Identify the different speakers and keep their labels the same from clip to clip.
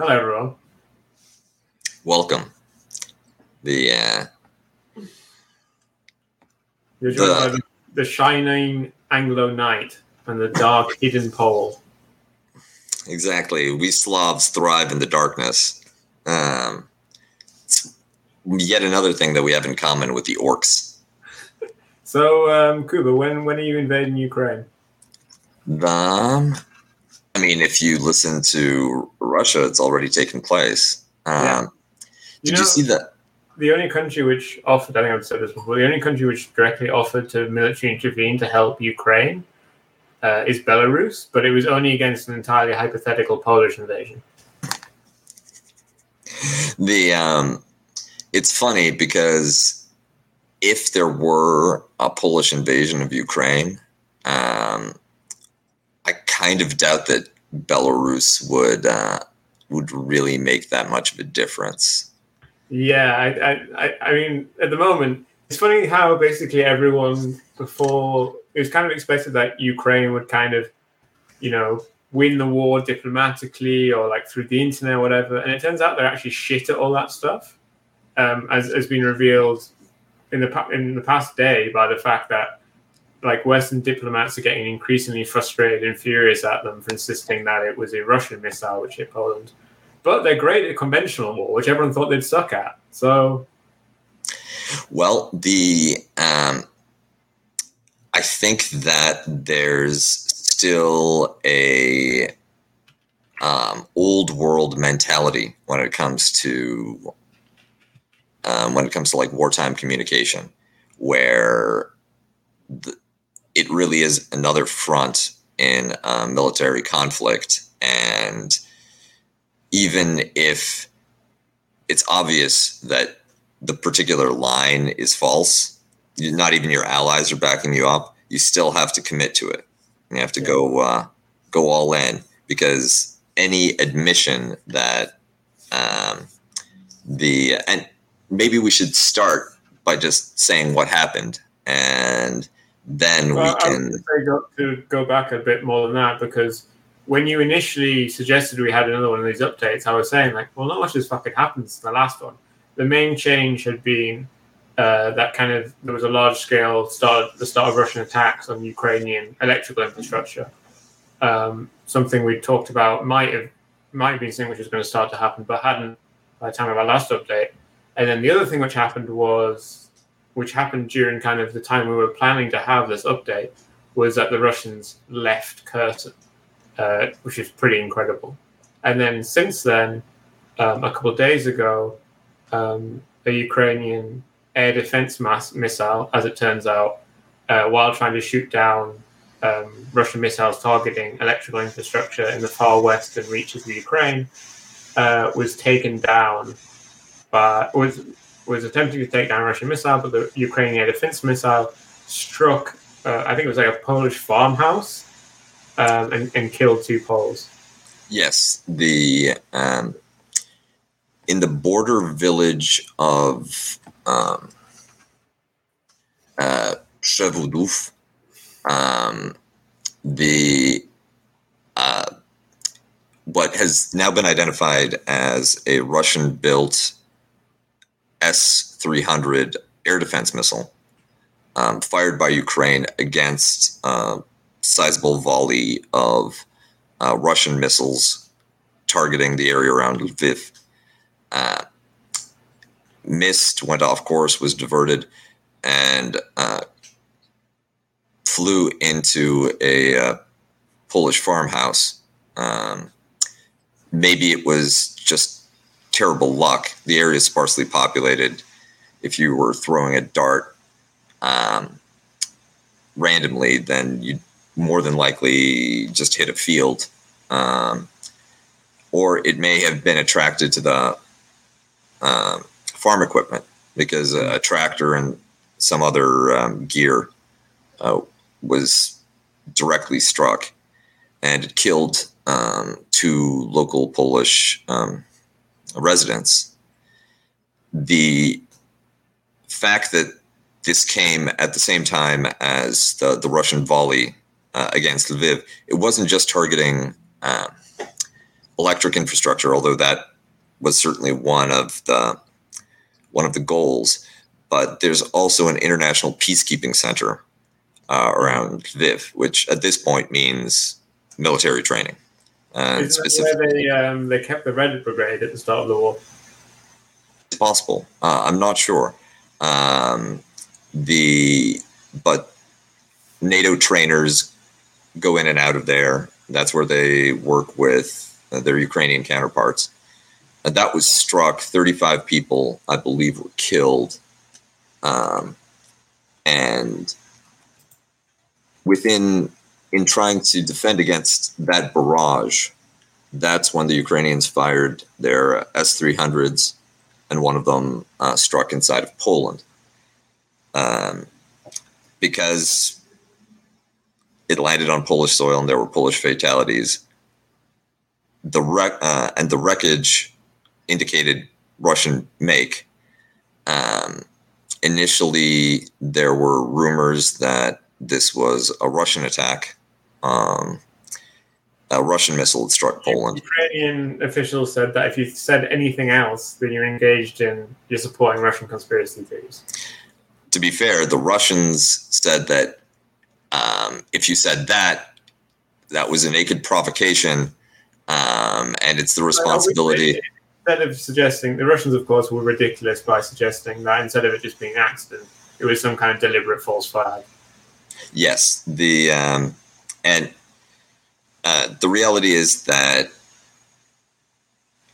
Speaker 1: Hello, everyone.
Speaker 2: Welcome. The uh,
Speaker 1: You're joined
Speaker 2: The-
Speaker 1: by the, the shining Anglo Knight and the dark hidden pole.
Speaker 2: exactly. We Slavs thrive in the darkness. Um, yet another thing that we have in common with the orcs.
Speaker 1: So, um, Kuba, when when are you invading Ukraine?
Speaker 2: Um, mean, if you listen to Russia, it's already taken place. Um,
Speaker 1: Yeah.
Speaker 2: Did
Speaker 1: You
Speaker 2: you see that?
Speaker 1: The only country which offered, I think I've said this before, the only country which directly offered to military intervene to help Ukraine uh, is Belarus, but it was only against an entirely hypothetical Polish invasion.
Speaker 2: The um, it's funny because if there were a Polish invasion of Ukraine, um, I kind of doubt that Belarus would uh, would really make that much of a difference.
Speaker 1: Yeah, I, I, I, mean, at the moment, it's funny how basically everyone before it was kind of expected that Ukraine would kind of, you know, win the war diplomatically or like through the internet or whatever, and it turns out they're actually shit at all that stuff, um, as has been revealed in the in the past day by the fact that like Western diplomats are getting increasingly frustrated and furious at them for insisting that it was a Russian missile which hit Poland. But they're great at conventional war, which everyone thought they'd suck at. So
Speaker 2: Well, the um, I think that there's still a um, old world mentality when it comes to um, when it comes to like wartime communication, where the, it really is another front in um, military conflict, and even if it's obvious that the particular line is false, not even your allies are backing you up. You still have to commit to it. You have to go uh, go all in because any admission that um, the and maybe we should start by just saying what happened, and then
Speaker 1: Well,
Speaker 2: we can.
Speaker 1: say go, to go back a bit more than that because when you initially suggested we had another one of these updates, I was saying like, well, not much has fucking happened since the last one. The main change had been uh, that kind of there was a large scale start the start of Russian attacks on Ukrainian electrical infrastructure. Um, something we talked about might have might have been something which was going to start to happen, but hadn't by the time of our last update. And then the other thing which happened was, which happened during kind of the time we were planning to have this update, was that the Russians left Kherson, uh, which is pretty incredible. And then since then, um, a couple of days ago, um, a Ukrainian air defense mass missile, as it turns out, uh, while trying to shoot down um, Russian missiles targeting electrical infrastructure in the far western reaches of Ukraine, uh, was taken down by was was attempting to take down a Russian missile, but the Ukrainian defense missile struck. Uh, I think it was like a Polish farmhouse um, and, and killed two Poles.
Speaker 2: Yes, the um, in the border village of um, uh, Przewodów, um, the uh, what has now been identified as a Russian-built S three hundred air defense missile um, fired by Ukraine against a sizable volley of uh, Russian missiles targeting the area around Lviv. Uh, missed, went off course, was diverted, and uh, flew into a uh, Polish farmhouse. Um, maybe it was just terrible luck. The area is sparsely populated. If you were throwing a dart um, randomly, then you'd more than likely just hit a field. Um, or it may have been attracted to the um, farm equipment because a, tractor and some other um, gear uh, was directly struck and it killed um, two local Polish um, residents. The fact that this came at the same time as the, the Russian volley uh, against Lviv, it wasn't just targeting uh, electric infrastructure, although that was certainly one of the one of the goals. But there's also an international peacekeeping center uh, around Lviv, which at this point means military training.
Speaker 1: And specifically, where they um, they kept the Red Brigade at the start of the war?
Speaker 2: It's possible. Uh, I'm not sure. Um, the but NATO trainers go in and out of there. That's where they work with uh, their Ukrainian counterparts. And that was struck. 35 people, I believe, were killed. Um, and within, in trying to defend against that barrage, that's when the Ukrainians fired their S 300s, and one of them uh, struck inside of Poland. Um, because it landed on Polish soil and there were Polish fatalities. The wreck uh, and the wreckage indicated Russian make. Um, initially, there were rumors that this was a Russian attack. Um, a Russian missile had struck Poland.
Speaker 1: Ukrainian officials said that if you said anything else, then you're engaged in you're supporting Russian conspiracy theories.
Speaker 2: To be fair, the Russians said that um, if you said that, that was a naked provocation, um, and it's the responsibility.
Speaker 1: Instead of suggesting, the Russians, of course, were ridiculous by suggesting that instead of it just being an accident, it was some kind of deliberate false flag.
Speaker 2: Yes, the um, and uh, the reality is that,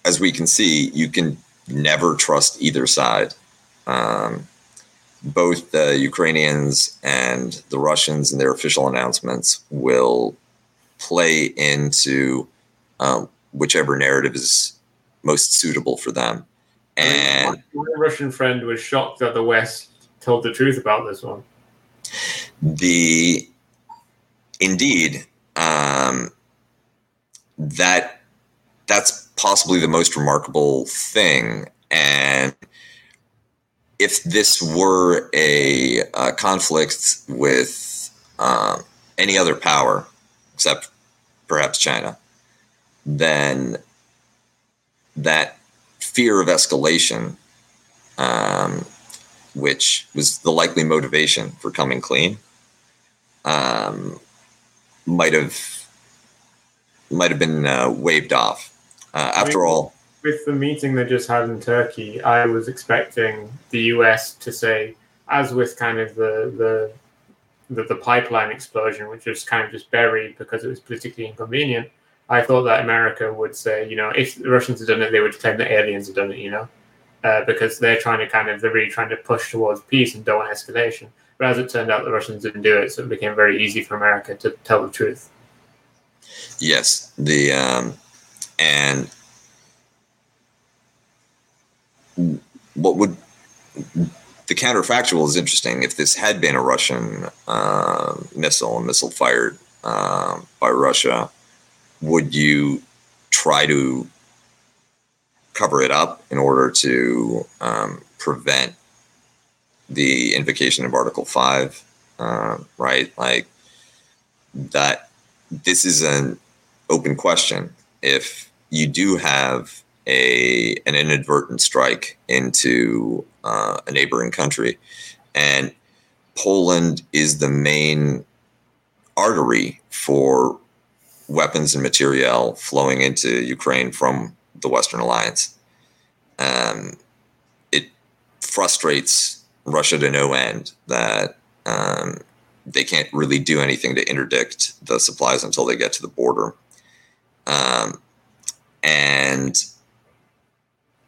Speaker 2: as we can see, you can never trust either side. Um, both the Ukrainians and the Russians in their official announcements will play into um, whichever narrative is most suitable for them. And
Speaker 1: my Russian friend was shocked that the West told the truth about this one.
Speaker 2: The indeed um, that that's possibly the most remarkable thing, and if this were a, a conflict with uh, any other power, except perhaps China, then that fear of escalation, um, which was the likely motivation for coming clean, um, might have might have been uh, waved off. Uh, after all,
Speaker 1: with the meeting they just had in Turkey, I was expecting the US to say, as with kind of the the the, the pipeline explosion, which was kind of just buried because it was politically inconvenient. I thought that America would say, you know, if the Russians had done it, they would claim that aliens had done it, you know, uh, because they're trying to kind of, they're really trying to push towards peace and don't want escalation. But as it turned out, the Russians didn't do it, so it became very easy for America to tell the truth.
Speaker 2: Yes, the um, and what would the counterfactual is interesting. If this had been a Russian uh, missile, a missile fired uh, by Russia, would you try to cover it up in order to um, prevent the invocation of Article Five? Uh, right, like that. This is an open question. If you do have a an inadvertent strike into uh, a neighboring country, and Poland is the main artery for weapons and materiel flowing into Ukraine from the Western Alliance. Um, it frustrates Russia to no end that um, they can't really do anything to interdict the supplies until they get to the border. Um, and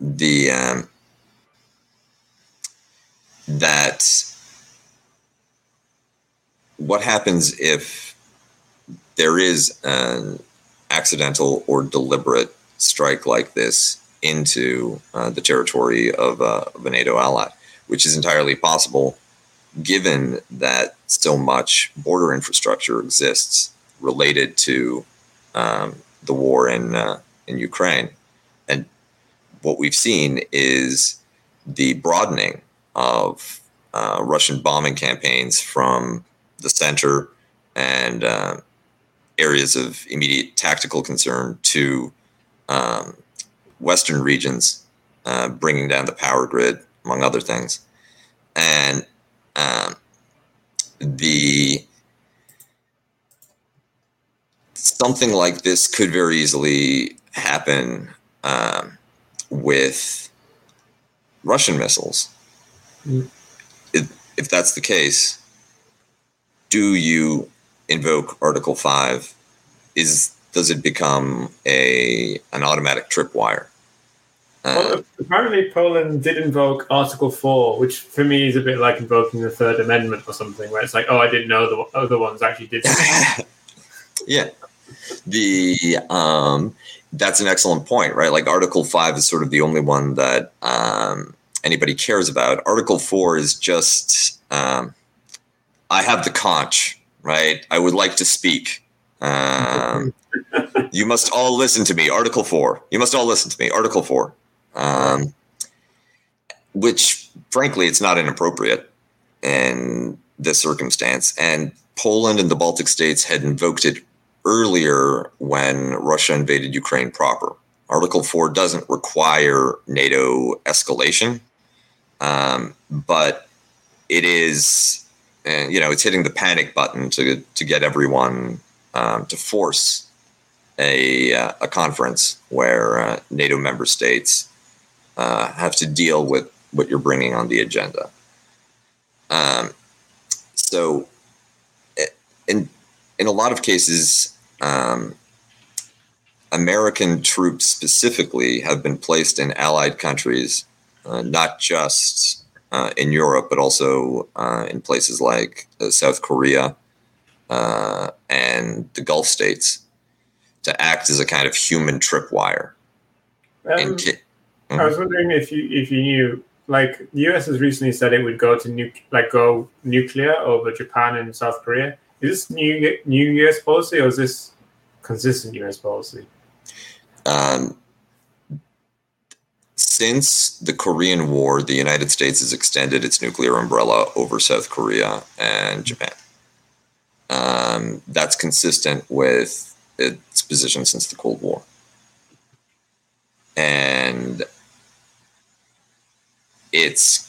Speaker 2: the um, that what happens if there is an accidental or deliberate strike like this into uh, the territory of, uh, of a NATO ally, which is entirely possible given that so much border infrastructure exists related to um, the war in uh, in Ukraine. And what we've seen is the broadening of uh, Russian bombing campaigns from the center and uh, areas of immediate tactical concern to um, Western regions, uh, bringing down the power grid, among other things. And um, the something like this could very easily happen um, with Russian missiles.
Speaker 1: Mm.
Speaker 2: If, if that's the case, do you invoke Article Five? Is does it become a an automatic tripwire?
Speaker 1: Well, apparently, Poland did invoke Article 4, which for me is a bit like invoking the Third Amendment or something, where it's like, oh, I didn't know the other ones actually did.
Speaker 2: yeah, the um, that's an excellent point, right? Like Article Five is sort of the only one that um, anybody cares about. Article Four is just um, I have the conch, right? I would like to speak. Um, you must all listen to me. Article Four. You must all listen to me. Article Four. Um, which, frankly, it's not inappropriate in this circumstance. And Poland and the Baltic states had invoked it earlier when Russia invaded Ukraine proper. Article 4 doesn't require NATO escalation, um, but it is, uh, you know, it's hitting the panic button to, to get everyone um, to force a, uh, a conference where uh, NATO member states uh, have to deal with what you're bringing on the agenda. Um, so, in in a lot of cases, um, American troops specifically have been placed in allied countries, uh, not just uh, in Europe, but also uh, in places like uh, South Korea uh, and the Gulf states, to act as a kind of human tripwire.
Speaker 1: Um,
Speaker 2: In ca-
Speaker 1: I was wondering if you if you knew, like the US has recently said it would go to nu- like go nuclear over Japan and South Korea. Is this new new US policy or is this consistent US policy?
Speaker 2: Um, since the Korean War, the United States has extended its nuclear umbrella over South Korea and Japan. Um, that's consistent with its position since the Cold War. And it's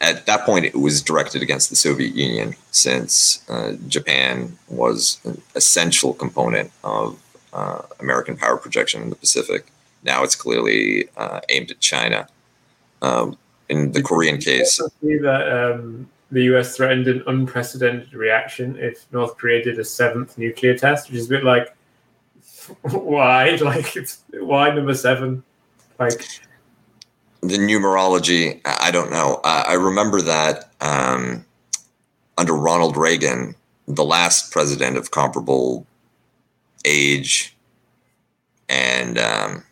Speaker 2: at that point, it was directed against the Soviet Union since uh, Japan was an essential component of uh, American power projection in the Pacific. Now it's clearly uh, aimed at China. Um, in the Korean case,
Speaker 1: see that um, the US threatened an unprecedented reaction if North Korea did a seventh nuclear test, which is a bit like, why? Like, it's why number seven? Like,
Speaker 2: the numerology, I don't know. I, I remember that um, under Ronald Reagan, the last president of comparable age, and um,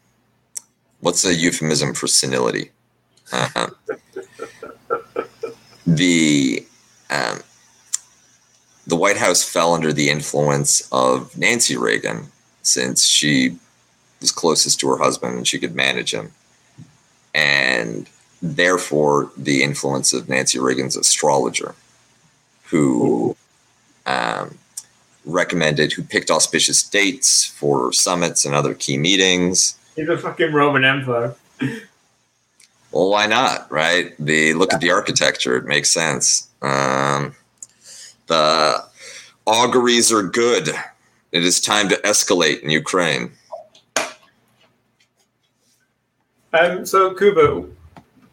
Speaker 2: what's a euphemism for senility? Uh, the um, the White House fell under the influence of Nancy Reagan since she was closest to her husband and she could manage him and therefore the influence of Nancy Reagan's astrologer, who um, recommended, who picked auspicious dates for summits and other key meetings.
Speaker 1: he's a fucking Roman Emperor.
Speaker 2: Well, why not, right? The look at the architecture; it makes sense. Um, the auguries are good. It is time to escalate in Ukraine.
Speaker 1: Um, so, Kuba,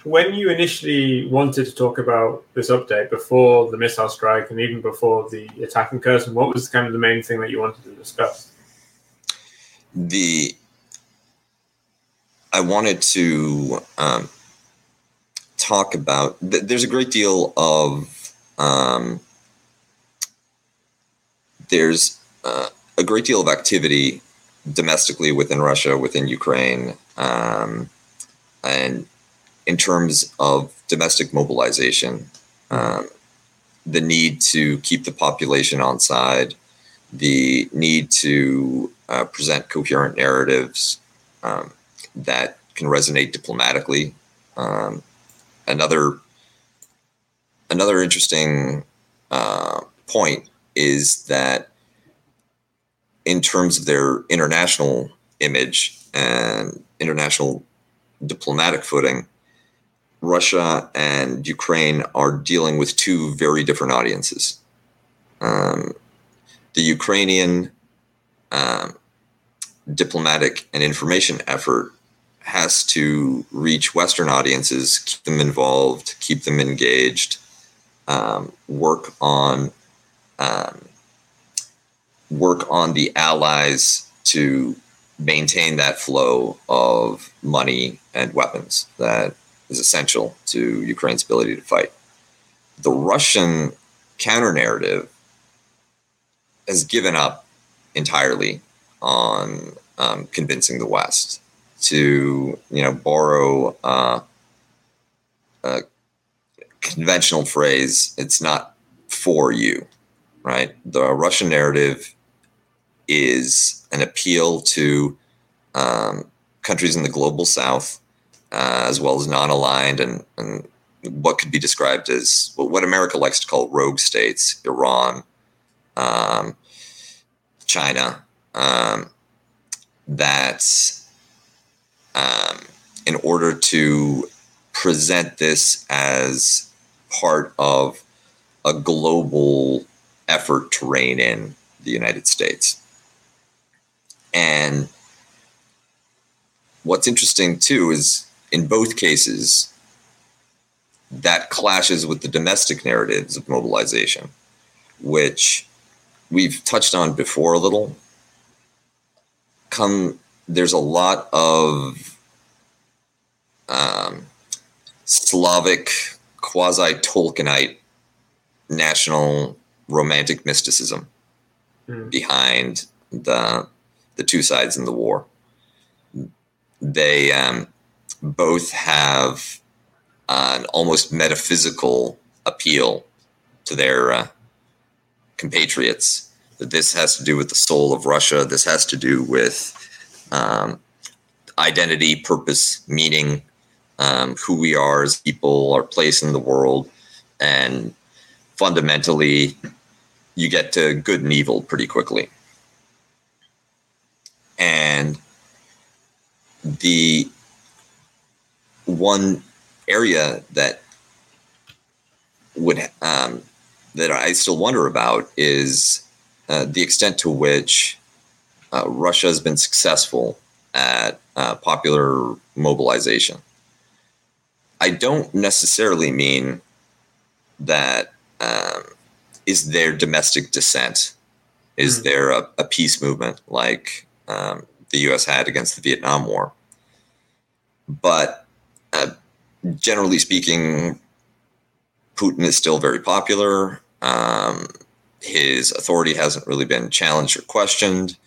Speaker 1: when you initially wanted to talk about this update before the missile strike and even before the attack in Kherson, what was kind of the main thing that you wanted to discuss?
Speaker 2: the I wanted to um, talk about. Th- there's a great deal of um, there's uh, a great deal of activity domestically within Russia, within Ukraine, um, and in terms of domestic mobilization, um, the need to keep the population on side, the need to uh, present coherent narratives um, that can resonate diplomatically. Um, another another interesting uh, point is that in terms of their international image and international diplomatic footing, Russia and Ukraine are dealing with two very different audiences. Um, the Ukrainian um, diplomatic and information effort has to reach Western audiences, keep them involved, keep them engaged, um, work on um, work on the allies to maintain that flow of money and weapons that is essential to Ukraine's ability to fight. The Russian counter narrative has given up entirely on um, convincing the West to, you know, borrow uh, a conventional phrase. It's not for you, right? The Russian narrative is an appeal to um, countries in the global south, uh, as well as non-aligned and, and what could be described as what America likes to call rogue states, Iran, um, China, um, that um, in order to present this as part of a global effort to rein in the United States. And what's interesting too is in both cases, that clashes with the domestic narratives of mobilization, which we've touched on before a little. Come, there's a lot of um, Slavic, quasi Tolkienite national romantic mysticism mm. behind the the two sides in the war. They um, both have an almost metaphysical appeal to their uh, compatriots. That this has to do with the soul of Russia. This has to do with um, identity, purpose, meaning, um, who we are as people, our place in the world, and fundamentally, you get to good and evil pretty quickly. And the one area that would um, that I still wonder about is uh, the extent to which uh, Russia has been successful at uh, popular mobilization. I don't necessarily mean that um, is there domestic dissent? Is mm. there a, a, peace movement like um, the U.S. had against the Vietnam War? But uh, generally speaking, Putin is still very popular. Um, his authority hasn't really been challenged or questioned.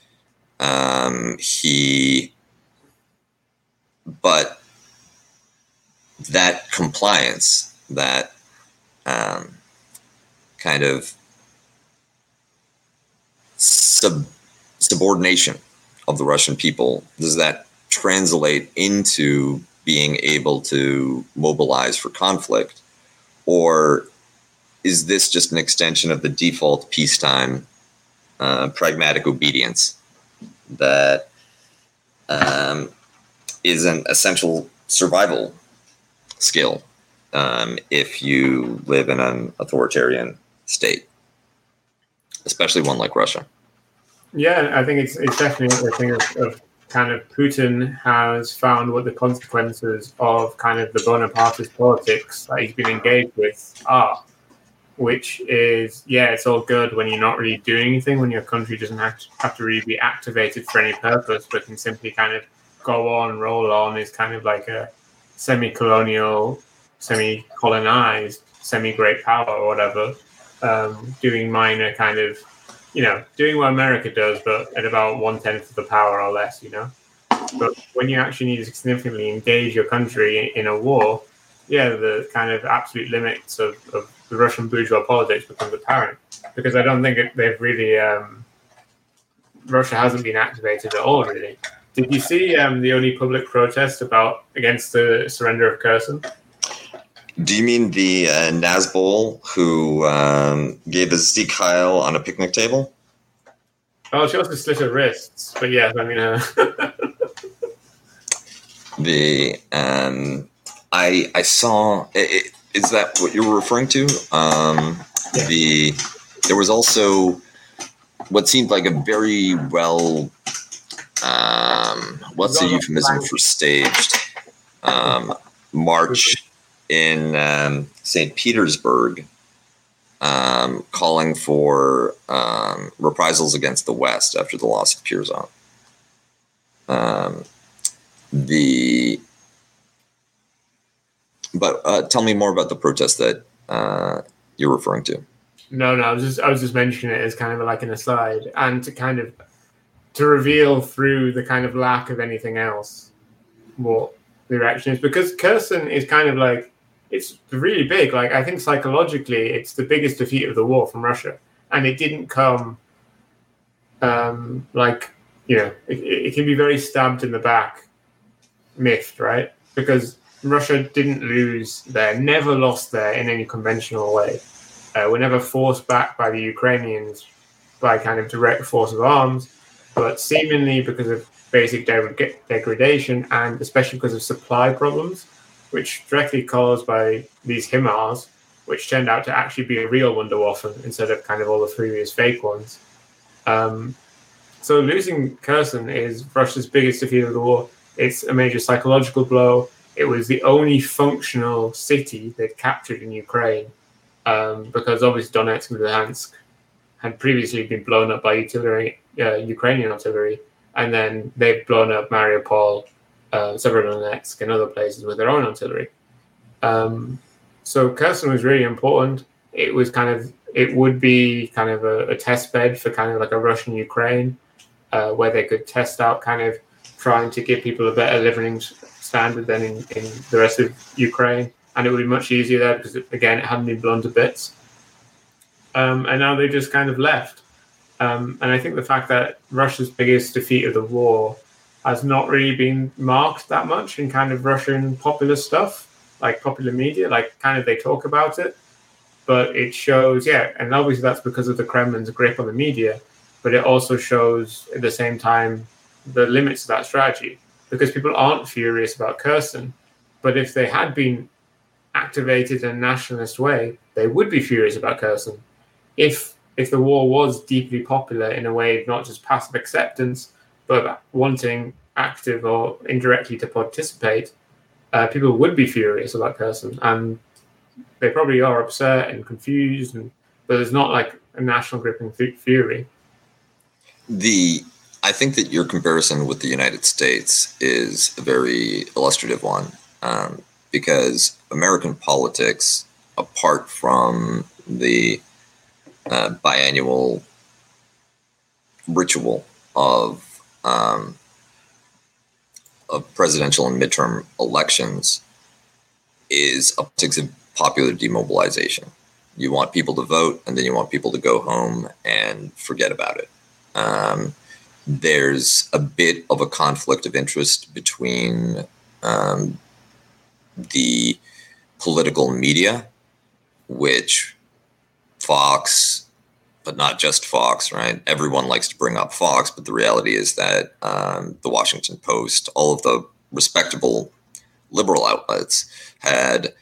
Speaker 2: Um, he, but that compliance, that um, kind of sub, subordination of the Russian people, does that translate into being able to mobilize for conflict? Or is this just an extension of the default peacetime uh, pragmatic obedience that um, is an essential survival skill um, if you live in an authoritarian state, especially one like Russia?
Speaker 1: Yeah, I think it's, it's definitely a thing of, of kind of Putin has found what the consequences of kind of the Bonapartist politics that he's been engaged with are which is yeah, it's all good when you're not really doing anything, when your country doesn't have to, have to really be activated for any purpose, but can simply kind of go on, roll on. Is kind of like a semi-colonial, semi-colonized, semi-great power or whatever, um, doing minor kind of, you know, doing what America does, but at about one tenth of the power or less, you know. But when you actually need to significantly engage your country in a war, yeah, the kind of absolute limits of, of the Russian bourgeois politics becomes apparent because I don't think they've really um, Russia hasn't been activated at all. Really, did you see um, the only public protest about against the surrender of Kherson?
Speaker 2: Do you mean the uh, Nazbol who um, gave a Sieg Heil on a picnic table?
Speaker 1: Oh, she also slit her wrists, but yeah, I mean, uh,
Speaker 2: The um, I I saw. It, is that what you were referring to? Um,
Speaker 1: Yeah.
Speaker 2: The there was also what seemed like a very well. Um, what's the euphemism for staged um, march in um, St. Petersburg, um, calling for um, reprisals against the West after the loss of Kherson. Um, the but uh, tell me more about the protest that uh, you're referring to.
Speaker 1: No, no, I was just I was just mentioning it as kind of like an aside, and to kind of to reveal through the kind of lack of anything else what the reaction is because Kherson is kind of like it's really big. Like I think psychologically, it's the biggest defeat of the war from Russia, and it didn't come um, like you know it, it can be very stabbed in the back myth, right? Because Russia didn't lose there, never lost there in any conventional way uh, were never forced back by the Ukrainians by kind of direct force of arms, but seemingly because of basic de- degradation and especially because of supply problems, which directly caused by these HIMARS, which turned out to actually be a real Wunderwaffen instead of kind of all the previous fake ones. Um, so losing Kherson is Russia's biggest defeat of the war. It's a major psychological blow. It was the only functional city they'd captured in Ukraine um, because obviously Donetsk and Luhansk had previously been blown up by artillery, uh, Ukrainian artillery, and then they've blown up Mariupol, uh, Severodonetsk, and other places with their own artillery. Um, so Kherson was really important. It was kind of, it would be kind of a, a test bed for kind of like a Russian Ukraine, uh, where they could test out kind of trying to give people a better living standard than in, in the rest of Ukraine and it would be much easier there because again it hadn't been blown to bits um, and now they just kind of left um, and i think the fact that russia's biggest defeat of the war has not really been marked that much in kind of russian popular stuff like popular media like kind of they talk about it but it shows yeah and obviously that's because of the kremlin's grip on the media but it also shows at the same time the limits of that strategy because people aren't furious about Kherson. But if they had been activated in a nationalist way, they would be furious about Kherson. If if the war was deeply popular in a way of not just passive acceptance, but wanting active or indirectly to participate, uh, people would be furious about Kherson, and they probably are upset and confused. And but there's not like a national gripping fu- fury.
Speaker 2: The I think that your comparison with the United States is a very illustrative one um, because American politics, apart from the uh, biannual ritual of um, of presidential and midterm elections, is a of popular demobilization. You want people to vote, and then you want people to go home and forget about it. Um, there's a bit of a conflict of interest between um, the political media, which Fox, but not just Fox, right? Everyone likes to bring up Fox, but the reality is that um, the Washington Post, all of the respectable liberal outlets, had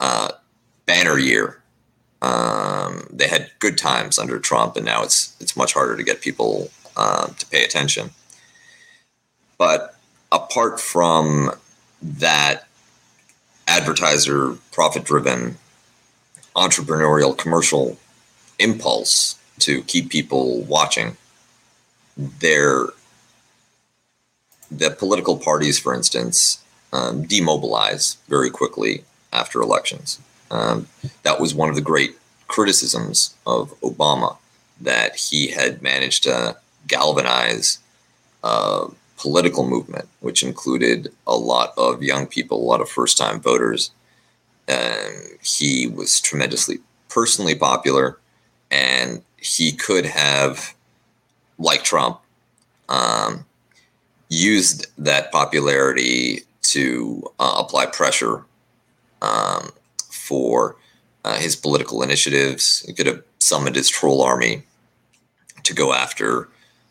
Speaker 2: uh, banner year. Um, they had good times under Trump, and now it's it's much harder to get people um, to pay attention. But apart from that advertiser profit driven entrepreneurial commercial impulse to keep people watching, there the political parties, for instance, um, demobilize very quickly after elections. Um, that was one of the great criticisms of Obama that he had managed to galvanize a political movement, which included a lot of young people, a lot of first time voters. Um, he was tremendously personally popular, and he could have, like Trump, um, used that popularity to uh, apply pressure um, for uh, his political initiatives. He could have summoned his troll army to go after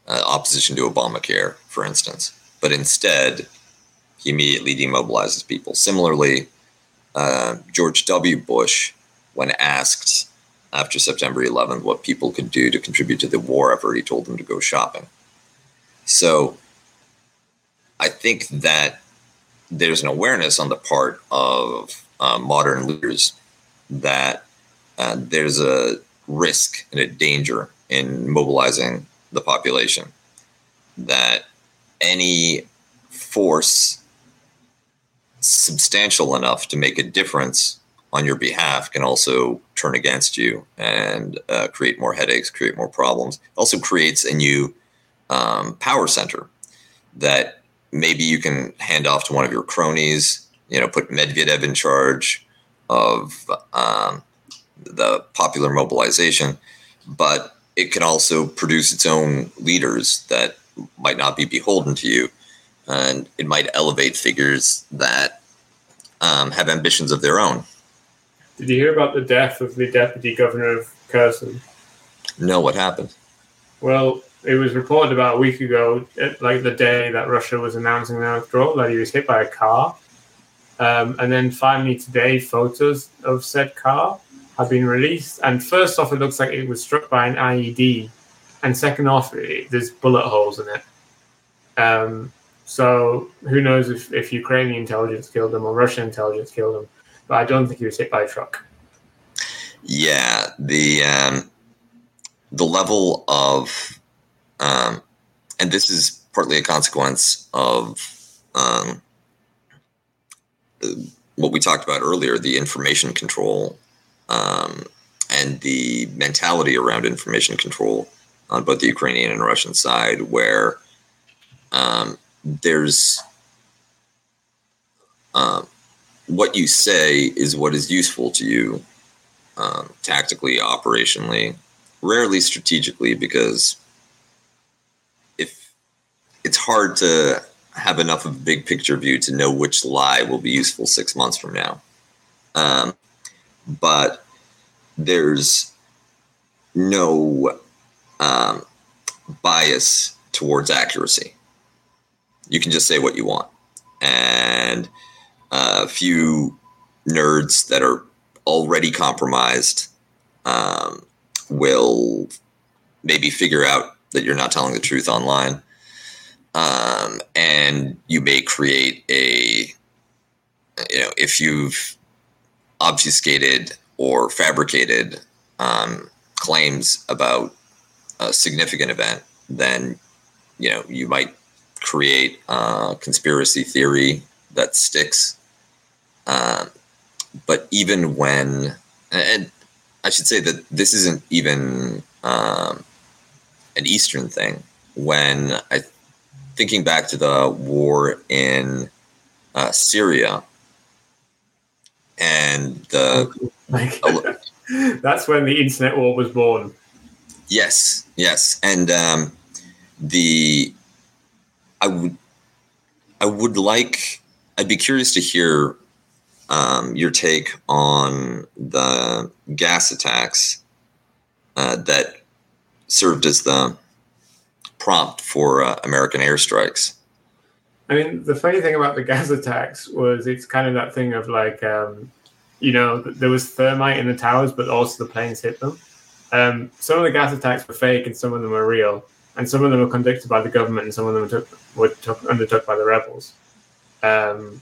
Speaker 2: uh, opposition to Obamacare, for instance. But instead, he immediately demobilizes people. Similarly, uh, George W. Bush, when asked after September 11th what people could do to contribute to the war effort, he told them to go shopping. So I think that there's an awareness on the part of uh, modern leaders that uh, there's a risk and a danger in mobilizing the population. That any force substantial enough to make a difference on your behalf can also turn against you and uh, create more headaches, create more problems. Also creates a new um, power center that maybe you can hand off to one of your cronies. You know, put Medvedev in charge of um, the popular mobilization, but it can also produce its own leaders that might not be beholden to you, and it might elevate figures that um, have ambitions of their own.
Speaker 1: Did you hear about the death of the deputy governor of Kherson?
Speaker 2: No, what happened?
Speaker 1: Well, it was reported about a week ago, like the day that Russia was announcing their withdrawal, that he was hit by a car. Um, and then finally today, photos of said car have been released. And first off, it looks like it was struck by an IED. And second off, it, there's bullet holes in it. Um, so who knows if, if Ukrainian intelligence killed him or Russian intelligence killed him. But I don't think he was hit by a truck.
Speaker 2: Yeah, the um, the level of um, and this is partly a consequence of um, what we talked about earlier the information control um, and the mentality around information control on both the Ukrainian and Russian side, where um, there's uh, what you say is what is useful to you um, tactically, operationally, rarely strategically, because if it's hard to have enough of a big picture view to know which lie will be useful six months from now. Um, but there's no um, bias towards accuracy. You can just say what you want. And a few nerds that are already compromised um, will maybe figure out that you're not telling the truth online. Um, and you may create a you know if you've obfuscated or fabricated um, claims about a significant event then you know you might create a conspiracy theory that sticks but even when and i should say that this isn't even um, an eastern thing when i thinking back to the war in uh, Syria and the.
Speaker 1: That's when the internet war was born.
Speaker 2: Yes, yes, and um, the I would I would like I'd be curious to hear um, your take on the gas attacks uh, that served as the prompt for uh, American airstrikes.
Speaker 1: I mean, the funny thing about the gas attacks was it's kind of that thing of like, um, you know, there was thermite in the towers, but also the planes hit them. Um, some of the gas attacks were fake and some of them were real. And some of them were conducted by the government and some of them were, took, were took, undertook by the rebels. Um,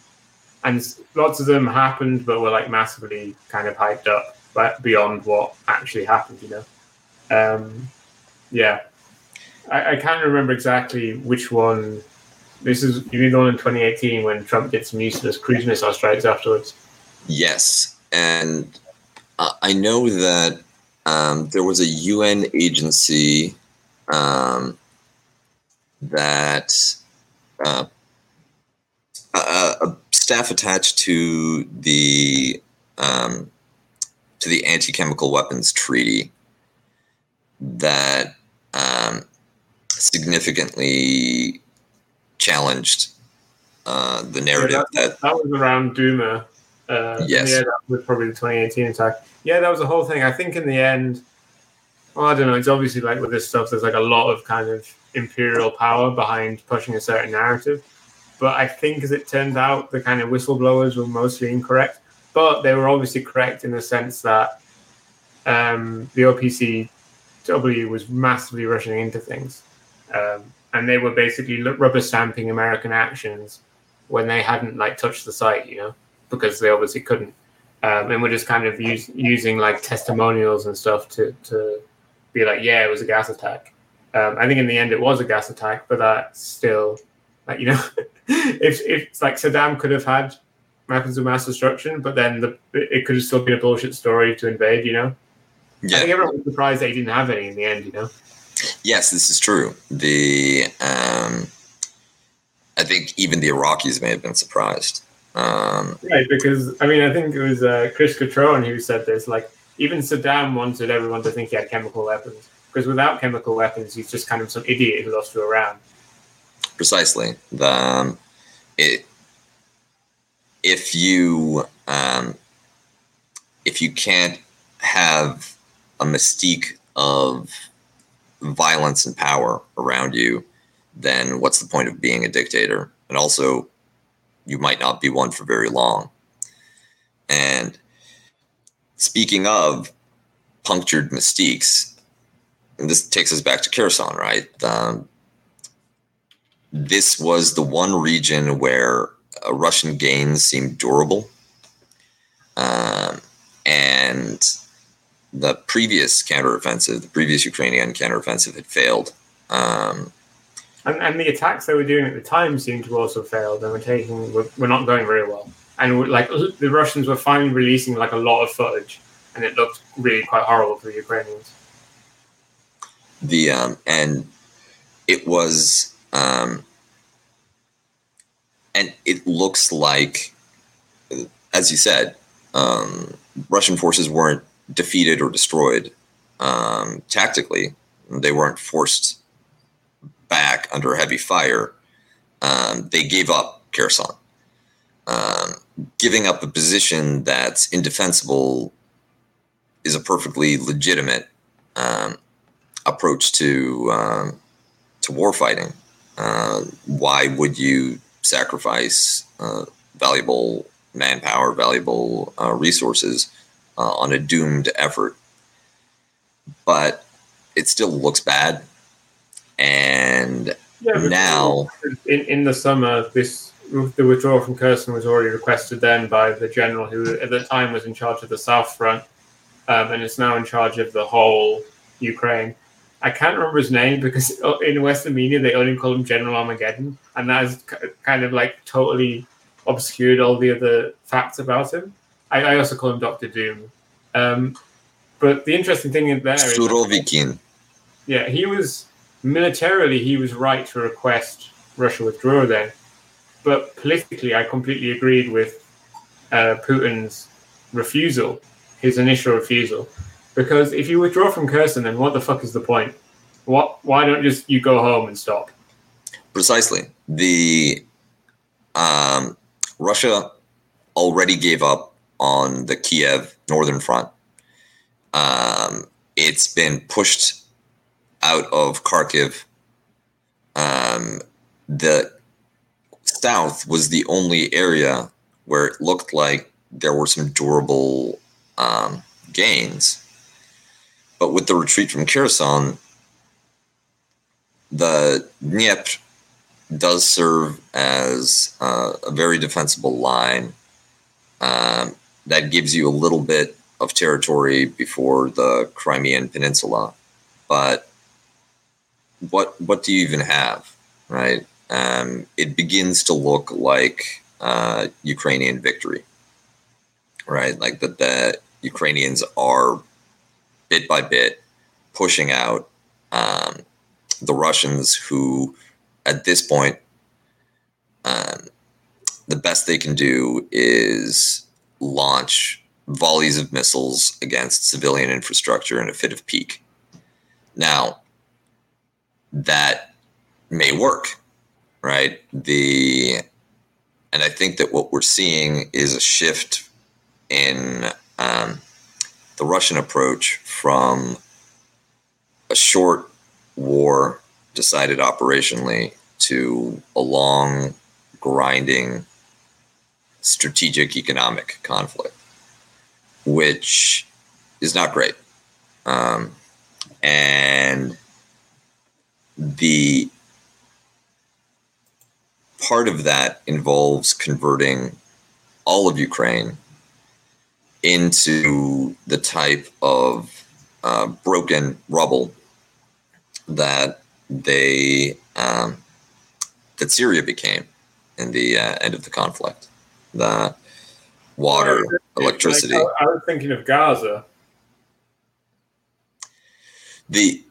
Speaker 1: and lots of them happened, but were like massively kind of hyped up but beyond what actually happened, you know? Um, yeah. I, I can't remember exactly which one. This is you mean the one in 2018 when Trump did some useless cruise missile strikes afterwards.
Speaker 2: Yes, and I know that um, there was a UN agency um, that uh, a, staff attached to the um, to the anti chemical weapons treaty that um, significantly challenged uh, the narrative
Speaker 1: yeah, that, that, that was around Duma. Uh, yes, yeah, that was probably the 2018 attack. Yeah, that was the whole thing. I think in the end, well, I don't know. It's obviously like with this stuff, there's like a lot of kind of imperial power behind pushing a certain narrative. But I think, as it turns out, the kind of whistleblowers were mostly incorrect. But they were obviously correct in the sense that um, the OPCW was massively rushing into things. Um, and they were basically rubber stamping American actions when they hadn't like touched the site, you know, because they obviously couldn't. Um, and we're just kind of use, using like testimonials and stuff to, to be like, yeah, it was a gas attack. Um, I think in the end it was a gas attack, but that still, like you know, if if it's like Saddam could have had weapons of mass destruction, but then the, it could have still been a bullshit story to invade, you know. Yeah. I think everyone was surprised they didn't have any in the end, you know.
Speaker 2: Yes, this is true. The um, I think even the Iraqis may have been surprised. Um,
Speaker 1: right, because I mean, I think it was uh, Chris Cutrone who said this. Like, even Saddam wanted everyone to think he had chemical weapons, because without chemical weapons, he's just kind of some idiot who lost to Iran.
Speaker 2: Precisely. The um, it, if you um, if you can't have a mystique of violence and power around you, then what's the point of being a dictator? And also, you might not be one for very long. And speaking of punctured mystiques, and this takes us back to Kherson, right? Um, this was the one region where Russian gains seemed durable. Um, and the previous counteroffensive, the previous Ukrainian counteroffensive had failed. Um,
Speaker 1: and, and, the attacks they were doing at the time seemed to also fail. They were taking, were, were not going very well. And like the Russians were finally releasing like a lot of footage, and it looked really quite horrible for the Ukrainians.
Speaker 2: The um, and it was um, and it looks like, as you said, um, Russian forces weren't defeated or destroyed um, tactically. They weren't forced back under heavy fire. Um, they gave up Kherson. Um, giving up a position that's indefensible is a perfectly legitimate um, approach to um, to warfighting. Uh, why would you sacrifice uh, valuable manpower, valuable uh, resources uh, on a doomed effort. But it still looks bad. And yeah, now.
Speaker 1: In, in the summer, this the withdrawal from Kherson was already requested then by the general who at the time was in charge of the South Front um, and is now in charge of the whole Ukraine. I can't remember his name because in Western media they only call him General Armageddon, and that has kind of like totally obscured all the other facts about him. I, I also call him Doctor Doom. Um, but the interesting thing in there is,
Speaker 2: Surovikin.
Speaker 1: Yeah, he was militarily he was right to request Russia withdraw then, but politically I completely agreed with uh, Putin's refusal, his initial refusal, because if you withdraw from Kherson, then what the fuck is the point? What? Why don't just you go home and stop?
Speaker 2: Precisely. The um, Russia already gave up on the Kiev northern front. Um, it's been pushed out of Kharkiv. Um, the south was the only area where it looked like there were some durable um, gains. But with the retreat from Kherson, the Dnieper does serve as uh, a very defensible line um, that gives you a little bit of territory before the Crimean Peninsula. But what what do you even have, right? Um, it begins to look like uh, Ukrainian victory, right? Like that the Ukrainians are bit by bit pushing out um, the Russians who at this point, um, the best they can do is launch volleys of missiles against civilian infrastructure in a fit of pique. Now, that may work, right? The and I think that what we're seeing is a shift in the Russian approach from a short war decided operationally to a long grinding strategic economic conflict, which is not great. Um, and the part of that involves converting all of Ukraine into the type of uh, broken rubble that they um, that Syria became in the uh, end of the conflict. The water, electricity.
Speaker 1: Like, I was thinking of Gaza.
Speaker 2: The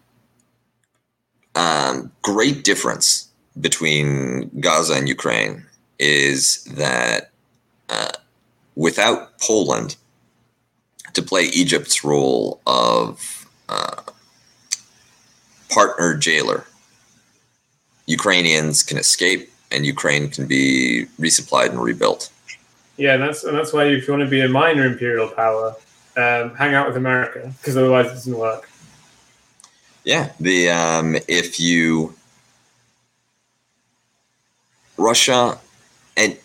Speaker 2: um, great difference between Gaza and Ukraine is that uh, without Poland to play Egypt's role of uh, partner jailer, Ukrainians can escape and Ukraine can be resupplied and rebuilt.
Speaker 1: Yeah, and that's and that's why if you want to be a minor imperial power, um, hang out with America because otherwise it doesn't work.
Speaker 2: Yeah, the um, if you Russia and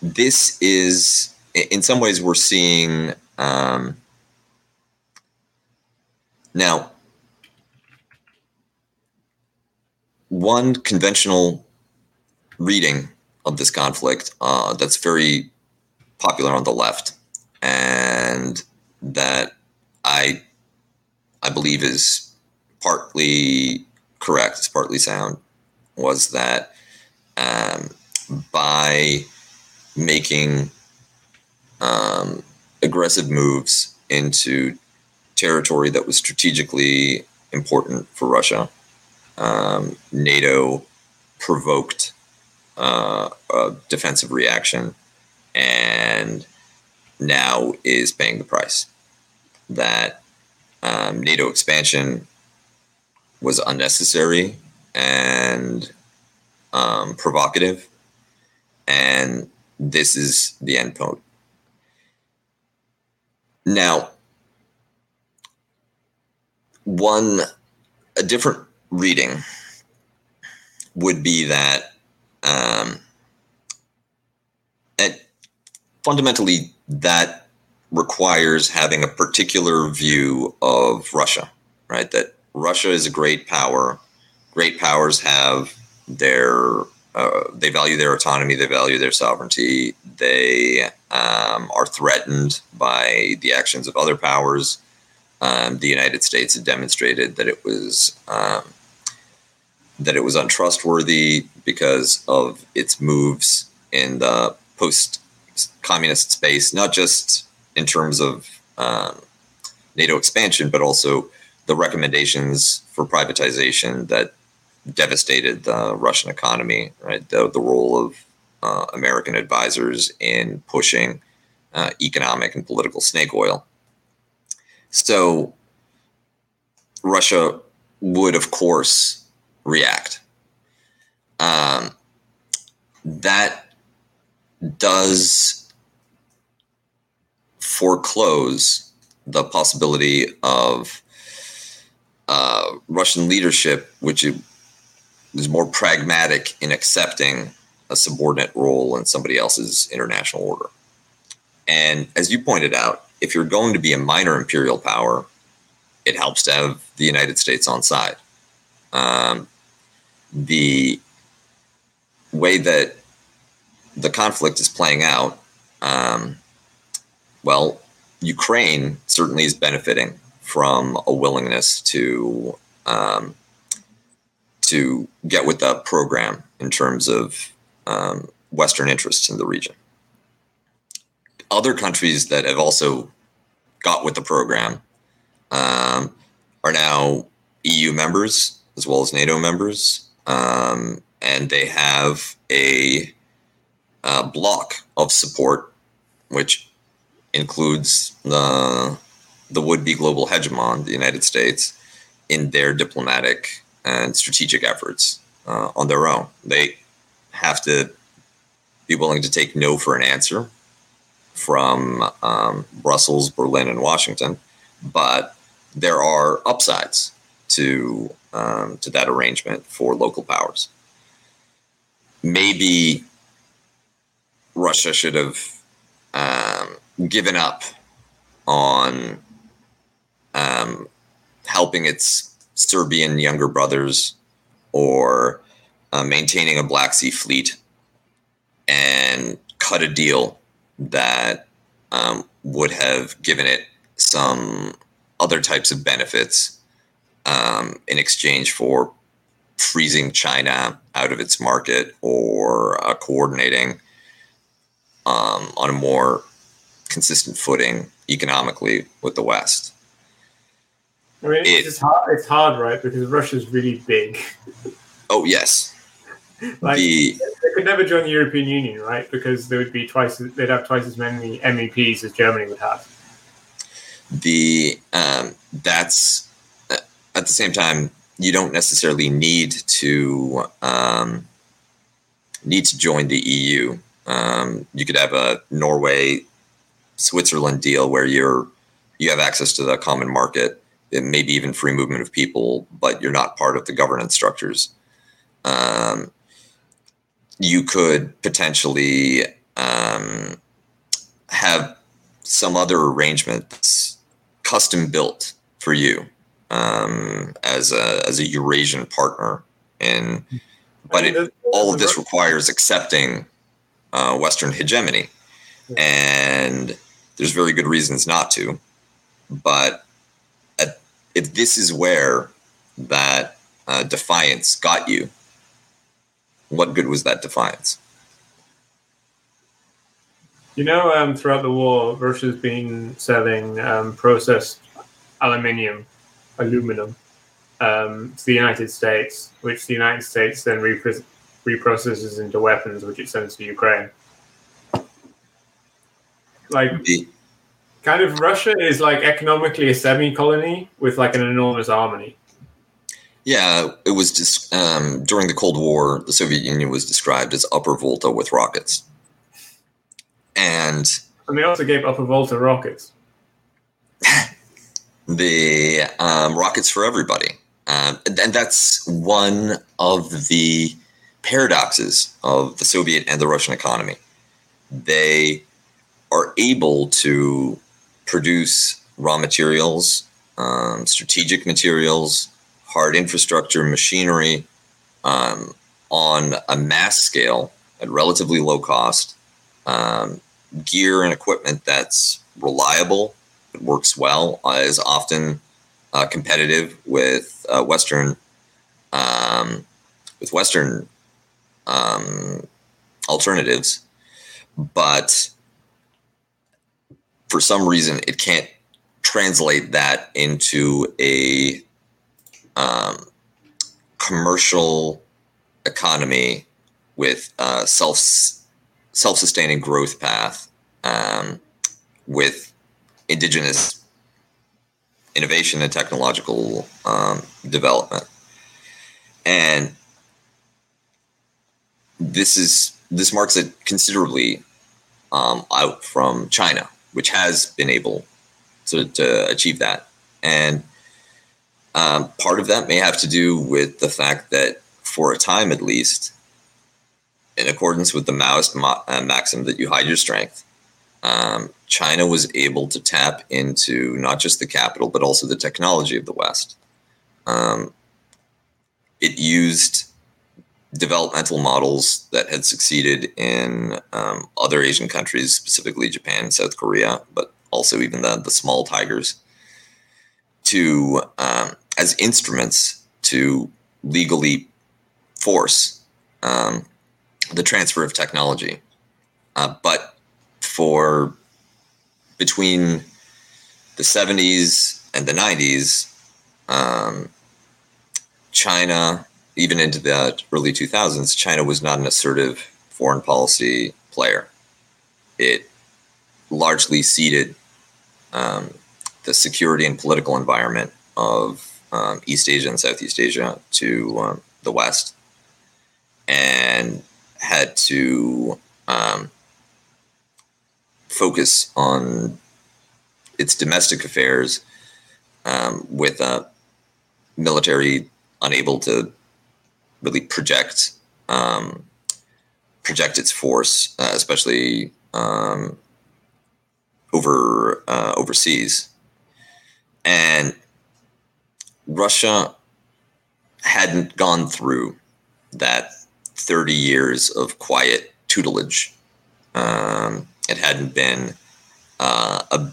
Speaker 2: this is in some ways we're seeing um, now one conventional reading of this conflict uh, that's very popular on the left and that I I believe is partly correct, is partly sound, was that um, by making um, aggressive moves into territory that was strategically important for Russia. Um, NATO provoked uh, a defensive reaction and now is paying the price. That um, NATO expansion was unnecessary and um, provocative, and this is the end point. Now, one a different reading would be that, um, fundamentally, that requires having a particular view of Russia, right? That Russia is a great power. Great powers have their uh, they value their autonomy, they value their sovereignty, they um, are threatened by the actions of other powers. Um, the United States had demonstrated that it was um, that it was untrustworthy because of its moves in the post-communist space, not just in terms of um, NATO expansion, but also the recommendations for privatization that devastated the Russian economy, right? The, the role of uh, American advisors in pushing uh, economic and political snake oil. So Russia would, of course, react. Um, that does foreclose the possibility of uh, Russian leadership, which is more pragmatic in accepting a subordinate role in somebody else's international order. And as you pointed out, if you're going to be a minor imperial power, it helps to have the United States on side. Um, the way that the conflict is playing out, um, well, Ukraine certainly is benefiting from a willingness to um, to get with the program in terms of um, Western interests in the region. Other countries that have also got with the program um, are now EU members as well as NATO members, um, and they have a, a block of support, which includes the the would-be global hegemon, the United States, in their diplomatic and strategic efforts uh, on their own. They have to be willing to take no for an answer from um, Brussels, Berlin, and Washington, but there are upsides to um, to that arrangement for local powers. Maybe Russia should have um, given up on um, helping its Serbian younger brothers or uh, maintaining a Black Sea fleet and cut a deal that um, would have given it some other types of benefits um, in exchange for freezing China out of its market or uh, coordinating um, on a more consistent footing economically with the West.
Speaker 1: I mean, it's, it, hard, it's hard, right? Because Russia's really big.
Speaker 2: Oh yes.
Speaker 1: like the, they could never join the European Union, right? Because there would be twice. They'd have twice as many MEPs as Germany would have.
Speaker 2: The um, that's uh, at the same time you don't necessarily need to um, need to join the EU. Um, you could have a Norway Switzerland deal where you're you have access to the common market, maybe even free movement of people, but you're not part of the governance structures. Um, you could potentially um, have some other arrangement that's custom built for you um, as a as a Eurasian partner, and but it, all of this requires accepting uh, Western hegemony, and there's very good reasons not to. But if this is where that uh, defiance got you, what good was that defiance?
Speaker 1: You know, um, throughout the war, Russia's been selling um, processed aluminium, aluminum, um, to the United States, which the United States then repro- reprocesses into weapons, which it sends to Ukraine. Like, kind of Russia is like economically a semi-colony with like an enormous army.
Speaker 2: Yeah, it was just um, during the Cold War, the Soviet Union was described as upper Volta with rockets, and
Speaker 1: and they also gave upper Volta rockets.
Speaker 2: the um, rockets for everybody, um, and that's one of the paradoxes of the Soviet and the Russian economy. They are able to produce raw materials, um, strategic materials, hard infrastructure, machinery um, on a mass scale at relatively low cost, um, gear and equipment that's reliable, it works well, uh, is often uh, competitive with uh, Western um, with Western um, alternatives, but for some reason it can't translate that into a um, commercial economy with a self self sustaining growth path um, with indigenous innovation and technological um, development, and this is this marks it considerably um, out from China, which has been able to, to achieve that, and um, part of that may have to do with the fact that, for a time at least, in accordance with the Maoist ma- uh, maxim that you hide your strength, um, China was able to tap into not just the capital, but also the technology of the West. Um, it used developmental models that had succeeded in um, other Asian countries, specifically Japan, South Korea, but also even the, the small tigers to um, as instruments to legally force um, the transfer of technology. Uh, but for between the 70s and the 90s, um, China, even into the early 2000s, China was not an assertive foreign policy player. It largely ceded um, the security and political environment of um, East Asia and Southeast Asia to um, the West, and had to um, focus on its domestic affairs um, with a military unable to really project um, project its force, uh, especially um, over uh, overseas. And Russia hadn't gone through that 30 years of quiet tutelage. Um, it hadn't been uh, a,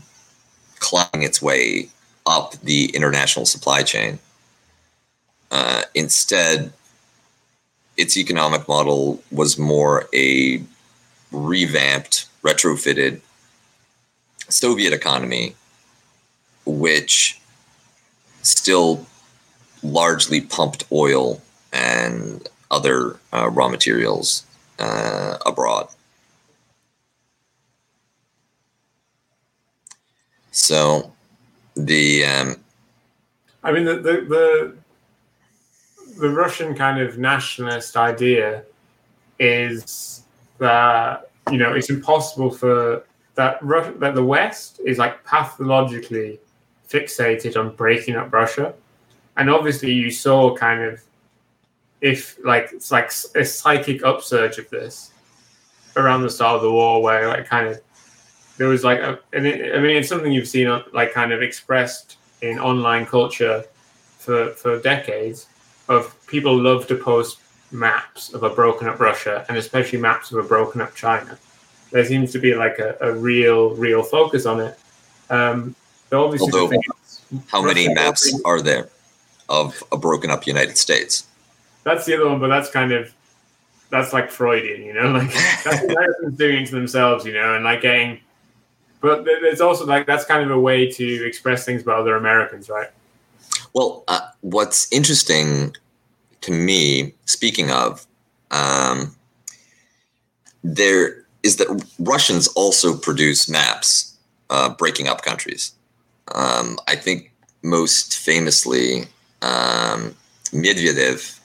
Speaker 2: climbing its way up the international supply chain. Uh, instead, its economic model was more a revamped, retrofitted Soviet economy, which still largely pumped oil and other uh, raw materials uh, abroad. So the um,
Speaker 1: I mean the, the the the Russian kind of nationalist idea is that you know it's impossible for that that the West is like pathologically fixated on breaking up Russia, and obviously you saw kind of if like it's like a psychic upsurge of this around the start of the war, where like kind of there was like a, and it, I mean it's something you've seen like kind of expressed in online culture for for decades of people love to post maps of a broken up Russia and especially maps of a broken up China. There seems to be like a, a real, real focus on it. Um, obviously
Speaker 2: Although, how Russia many maps are there of a broken up United States?
Speaker 1: That's the other one, but that's kind of that's like Freudian, you know, like that's Americans doing to themselves, you know, and like getting. But it's also like that's kind of a way to express things about other Americans, right?
Speaker 2: Well, uh, what's interesting to me, speaking of, um, there is that Russians also produce maps uh, breaking up countries. Um, I think most famously, um, Medvedev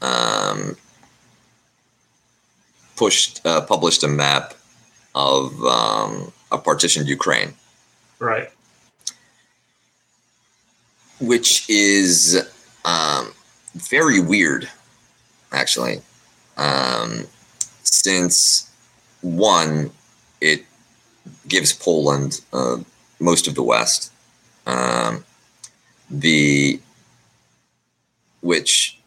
Speaker 2: um, pushed uh, published a map of um, a partitioned Ukraine.
Speaker 1: Right
Speaker 2: which is um, very weird, actually, um, since one, it gives Poland uh, most of the West, um, the which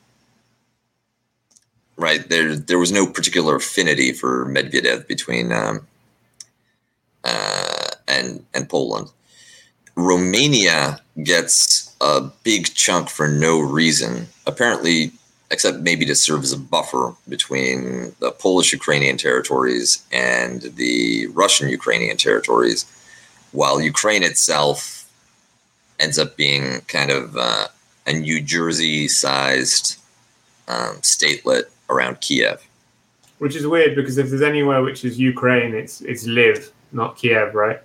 Speaker 2: right there there was no particular affinity for Medvedev between um, uh, and and Poland. Romania gets a big chunk for no reason, apparently, except maybe to serve as a buffer between the Polish Ukrainian territories and the Russian Ukrainian territories, while Ukraine itself ends up being kind of uh, a New Jersey sized um, statelet around Kiev.
Speaker 1: Which is weird because if there's anywhere which is Ukraine, it's it's Lviv, not Kiev, right?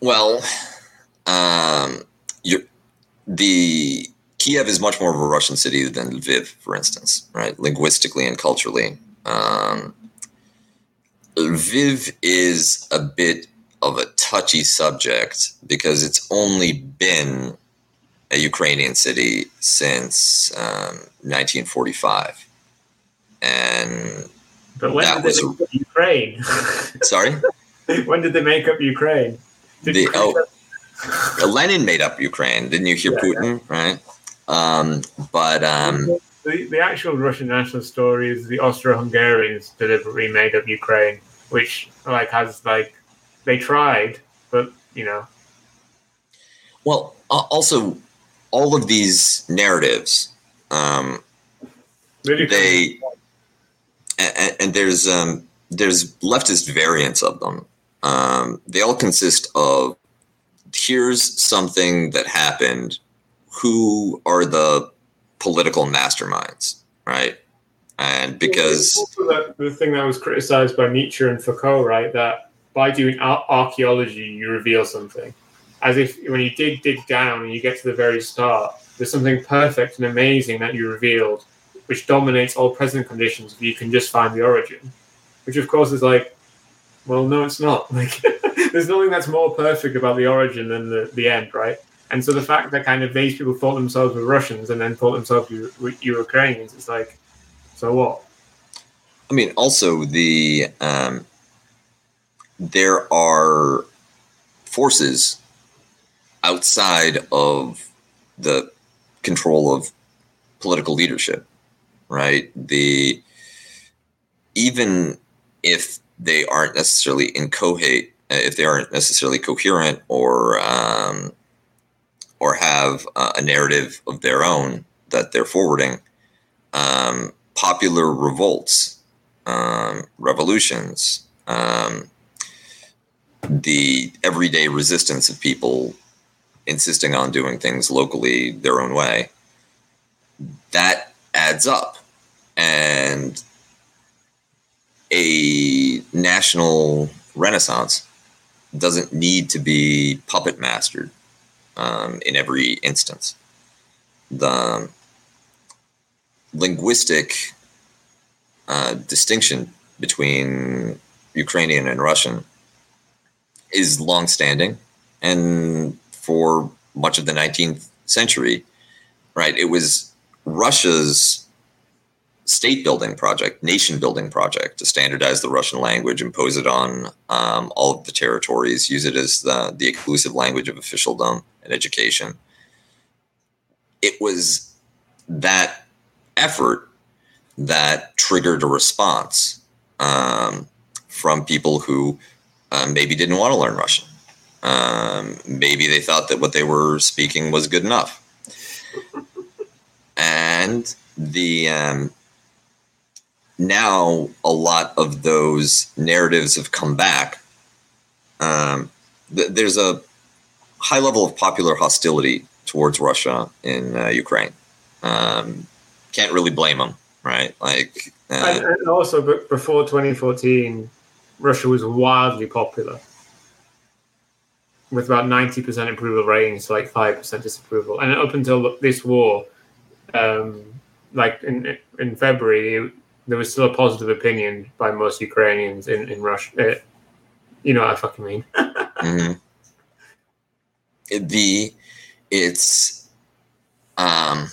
Speaker 2: Well, um, the Kiev is much more of a Russian city than Lviv, for instance, right? Linguistically and culturally. Um, Lviv is a bit of a touchy subject because it's only been a Ukrainian city since um, 1945. And
Speaker 1: but when did they make up Ukraine?
Speaker 2: Sorry?
Speaker 1: when did they make up Ukraine?
Speaker 2: the oh, Lenin made up Ukraine. Didn't you hear yeah, Putin? Yeah. Right. Um, but um,
Speaker 1: the, the actual Russian national story is the Austro-Hungarians deliberately made up Ukraine, which like has like they tried, but you know.
Speaker 2: Well, uh, also, all of these narratives, um, they and, and, there's um, there's leftist variants of them um, they all consist of here's something that happened. Who are the political masterminds, right? And because
Speaker 1: the, the thing that was criticized by Nietzsche and Foucault, right, that by doing archaeology you reveal something, as if when you dig dig down and you get to the very start, there's something perfect and amazing that you revealed, which dominates all present conditions. If you can just find the origin, which of course is like well, no, it's not. Like, there's nothing that's more perfect about the origin than the, the end, right? And so the fact that kind of these people thought themselves were Russians and then thought themselves were Ukrainians, it's like, so what?
Speaker 2: I mean, also the um, there are forces outside of the control of political leadership, right? The even if they aren't necessarily incoherent, if they aren't necessarily coherent or um, or have uh, a narrative of their own that they're forwarding, um, popular revolts, um, revolutions, um, the everyday resistance of people insisting on doing things locally their own way, that adds up. And a national renaissance doesn't need to be puppet mastered um, in every instance. The linguistic uh, distinction between Ukrainian and Russian is longstanding, and for much of the 19th century, right, it was Russia's state building project, nation building project to standardize the Russian language, impose it on um, all of the territories, use it as the, the exclusive language of officialdom and education. It was that effort that triggered a response um, from people who um, maybe didn't want to learn Russian. Um, maybe they thought that what they were speaking was good enough. And the um, now a lot of those narratives have come back. Um, th- there's a high level of popular hostility towards Russia in uh, Ukraine. Um, can't really blame them, right? Like, uh,
Speaker 1: and, also, but before 2014, Russia was wildly popular with about 90% approval ratings like 5% disapproval. And up until this war, um, like in in February, there was still a positive opinion by most Ukrainians in, in Russia. Uh, you know what I fucking mean.
Speaker 2: mm-hmm. The, it's, um,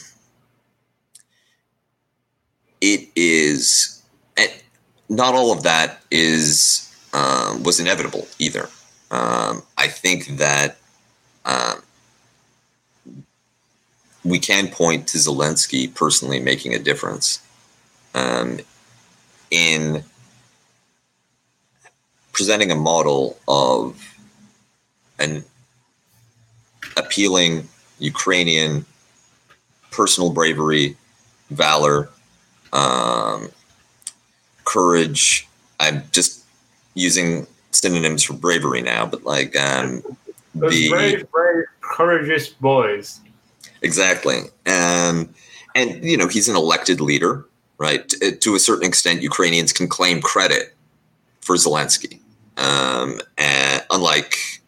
Speaker 2: it is, it, not all of that is um, was inevitable either. Um, I think that um, we can point to Zelensky personally making a difference um, in presenting a model of an appealing Ukrainian personal bravery, valor, um, courage. I'm just using synonyms for bravery now, but like um,
Speaker 1: the brave, brave, courageous boys.
Speaker 2: Exactly, um, and you know he's an elected leader, right? To, to a certain extent, Ukrainians can claim credit for Zelensky, um, and unlike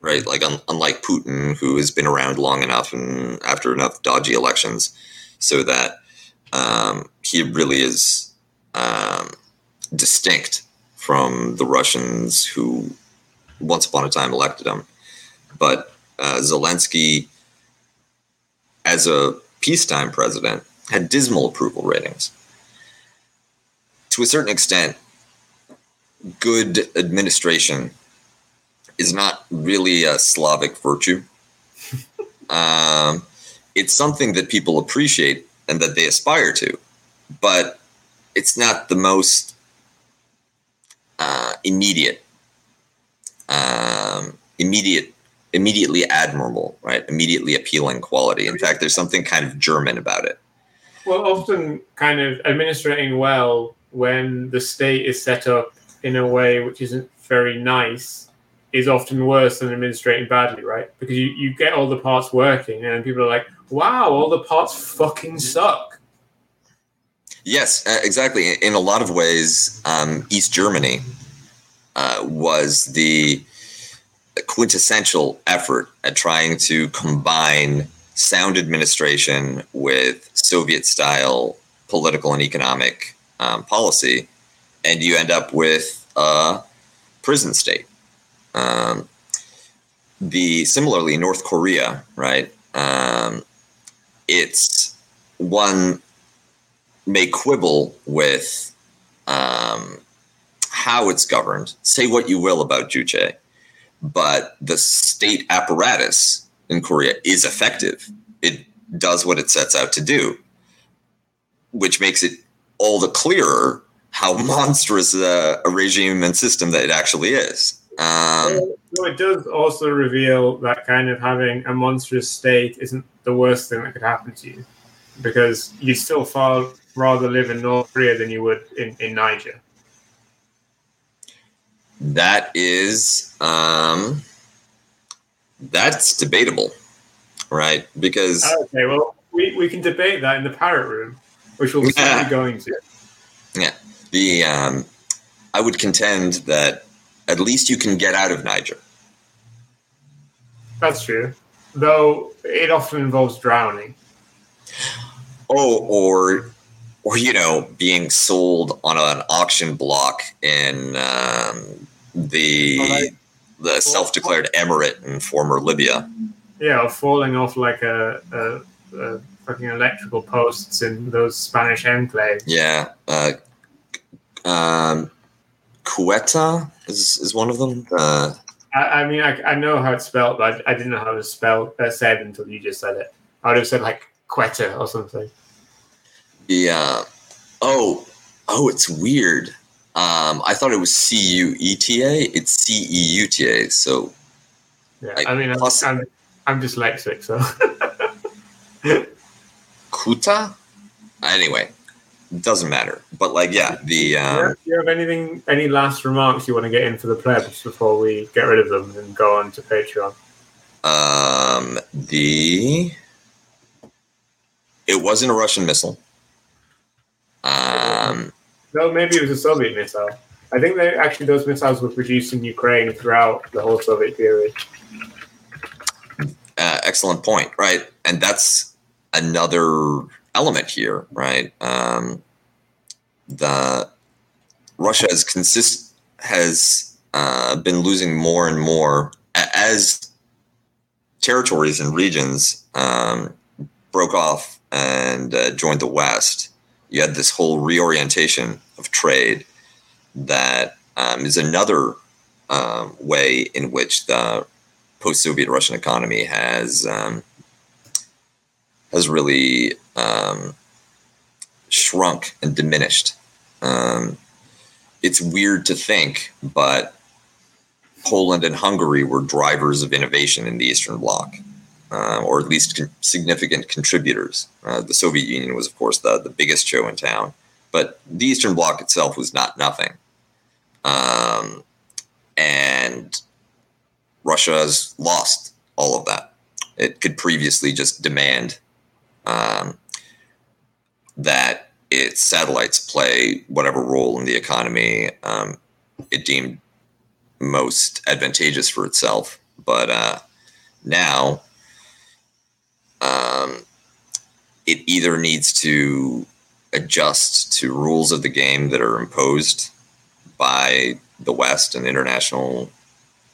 Speaker 2: right, like un, unlike Putin, who has been around long enough and after enough dodgy elections, so that um, he really is um, distinct from the Russians who once upon a time elected him. But uh, Zelensky, as a peacetime president, had dismal approval ratings. To a certain extent, good administration is not really a Slavic virtue. um, it's something that people appreciate and that they aspire to, but it's not the most uh, immediate, um, immediate, immediately admirable, right? Immediately appealing quality. In fact, there's something kind of German about it.
Speaker 1: Well, often kind of administrating well when the state is set up in a way which isn't very nice is often worse than administrating badly, right? Because you, you get all the parts working and people are like, wow, all the parts fucking suck.
Speaker 2: Yes, exactly. In a lot of ways, um, East Germany uh, was the quintessential effort at trying to combine sound administration with Soviet style political and economic um, policy, and you end up with a prison state. Um, the similarly North Korea, right? Um, it's one may quibble with um, how it's governed. Say what you will about Juche, but the state apparatus in Korea is effective. It does what it sets out to do, which makes it all the clearer how monstrous a, a regime and system that it actually is. Um,
Speaker 1: so it does also reveal that kind of having a monstrous state isn't the worst thing that could happen to you, because you still far rather live in North Korea than you would in, in Niger.
Speaker 2: That is, um, that's debatable, right? Because
Speaker 1: okay, well, we, we can debate that in the parrot room, which we'll be going to.
Speaker 2: Yeah, the um, I would contend that at least you can get out of Niger.
Speaker 1: That's true, though it often involves drowning.
Speaker 2: Oh, or or you know, being sold on an auction block in um, the the self-declared emirate in former Libya.
Speaker 1: Yeah, falling off like a, a, a fucking electrical posts in those Spanish enclaves.
Speaker 2: Yeah, uh, um, Ceuta is is one of them. Uh,
Speaker 1: I, I, mean, I, I know how it's spelled, but I, I didn't know how it was spelled uh, said until you just said it. I would have said like Quetta or something.
Speaker 2: Yeah. Oh, oh, it's weird. Um, I thought it was C U E T A. It's C E U T A. So,
Speaker 1: yeah. I mean, I'm, I'm, I'm dyslexic, so.
Speaker 2: Kuta. Anyway, doesn't matter. But like, yeah, the. Um,
Speaker 1: do you have anything? Any last remarks you want to get in for the plebs before we get rid of them and go on to Patreon?
Speaker 2: Um, the. It wasn't a Russian missile. Um,
Speaker 1: no, maybe it was a Soviet missile. I think that actually those missiles were produced in Ukraine throughout the whole Soviet period.
Speaker 2: Uh, excellent point, right? And that's another element here, right? Um, the Russia has consist has uh, been losing more and more as territories and regions um, broke off and uh, joined the West you had this whole reorientation of trade that um, is another um, way in which the post-Soviet Russian economy has um, has really um, shrunk and diminished. Um, it's weird to think, but Poland and Hungary were drivers of innovation in the Eastern Bloc uh, or at least con- significant contributors. Uh, the Soviet Union was, of course, the, the biggest show in town, but the Eastern Bloc itself was not nothing. Um, and Russia has lost all of that. It could previously just demand um, that its satellites play whatever role in the economy um, it deemed most advantageous for itself. But uh, now um, it either needs to adjust to rules of the game that are imposed by the West and international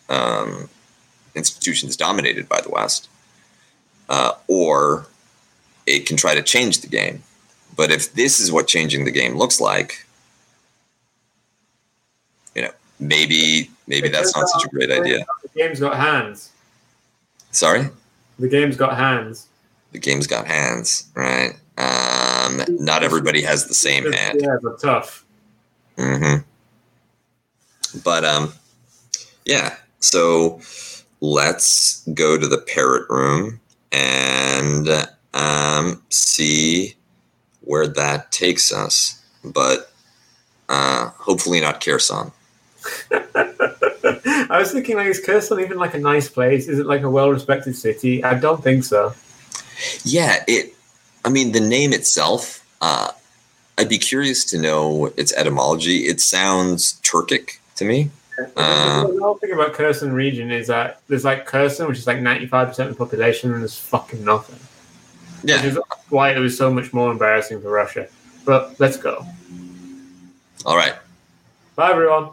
Speaker 2: um, institutions dominated by the West, uh, or it can try to change the game. But if this is what changing the game looks like, you know, maybe maybe that's not such a great idea.
Speaker 1: The game's got hands.
Speaker 2: Sorry.
Speaker 1: The game's got hands
Speaker 2: the game's got hands, right? Um, not everybody has the same hand.
Speaker 1: Yeah, but tough.
Speaker 2: Mm-hmm. But um, yeah. So let's go to the parrot room and um, see where that takes us. But uh, hopefully not Kherson.
Speaker 1: I was thinking, like, is Kherson even like a nice place? Is it like a well-respected city? I don't think so.
Speaker 2: Yeah, it. I mean, the name itself. Uh, I'd be curious to know its etymology. It sounds Turkic to me.
Speaker 1: Uh, the whole thing about Kherson region is that there's like Kherson, which is like 95% of the population, and there's fucking nothing. Yeah. Which is why it was so much more embarrassing for Russia. But let's go.
Speaker 2: All right.
Speaker 1: Bye, everyone.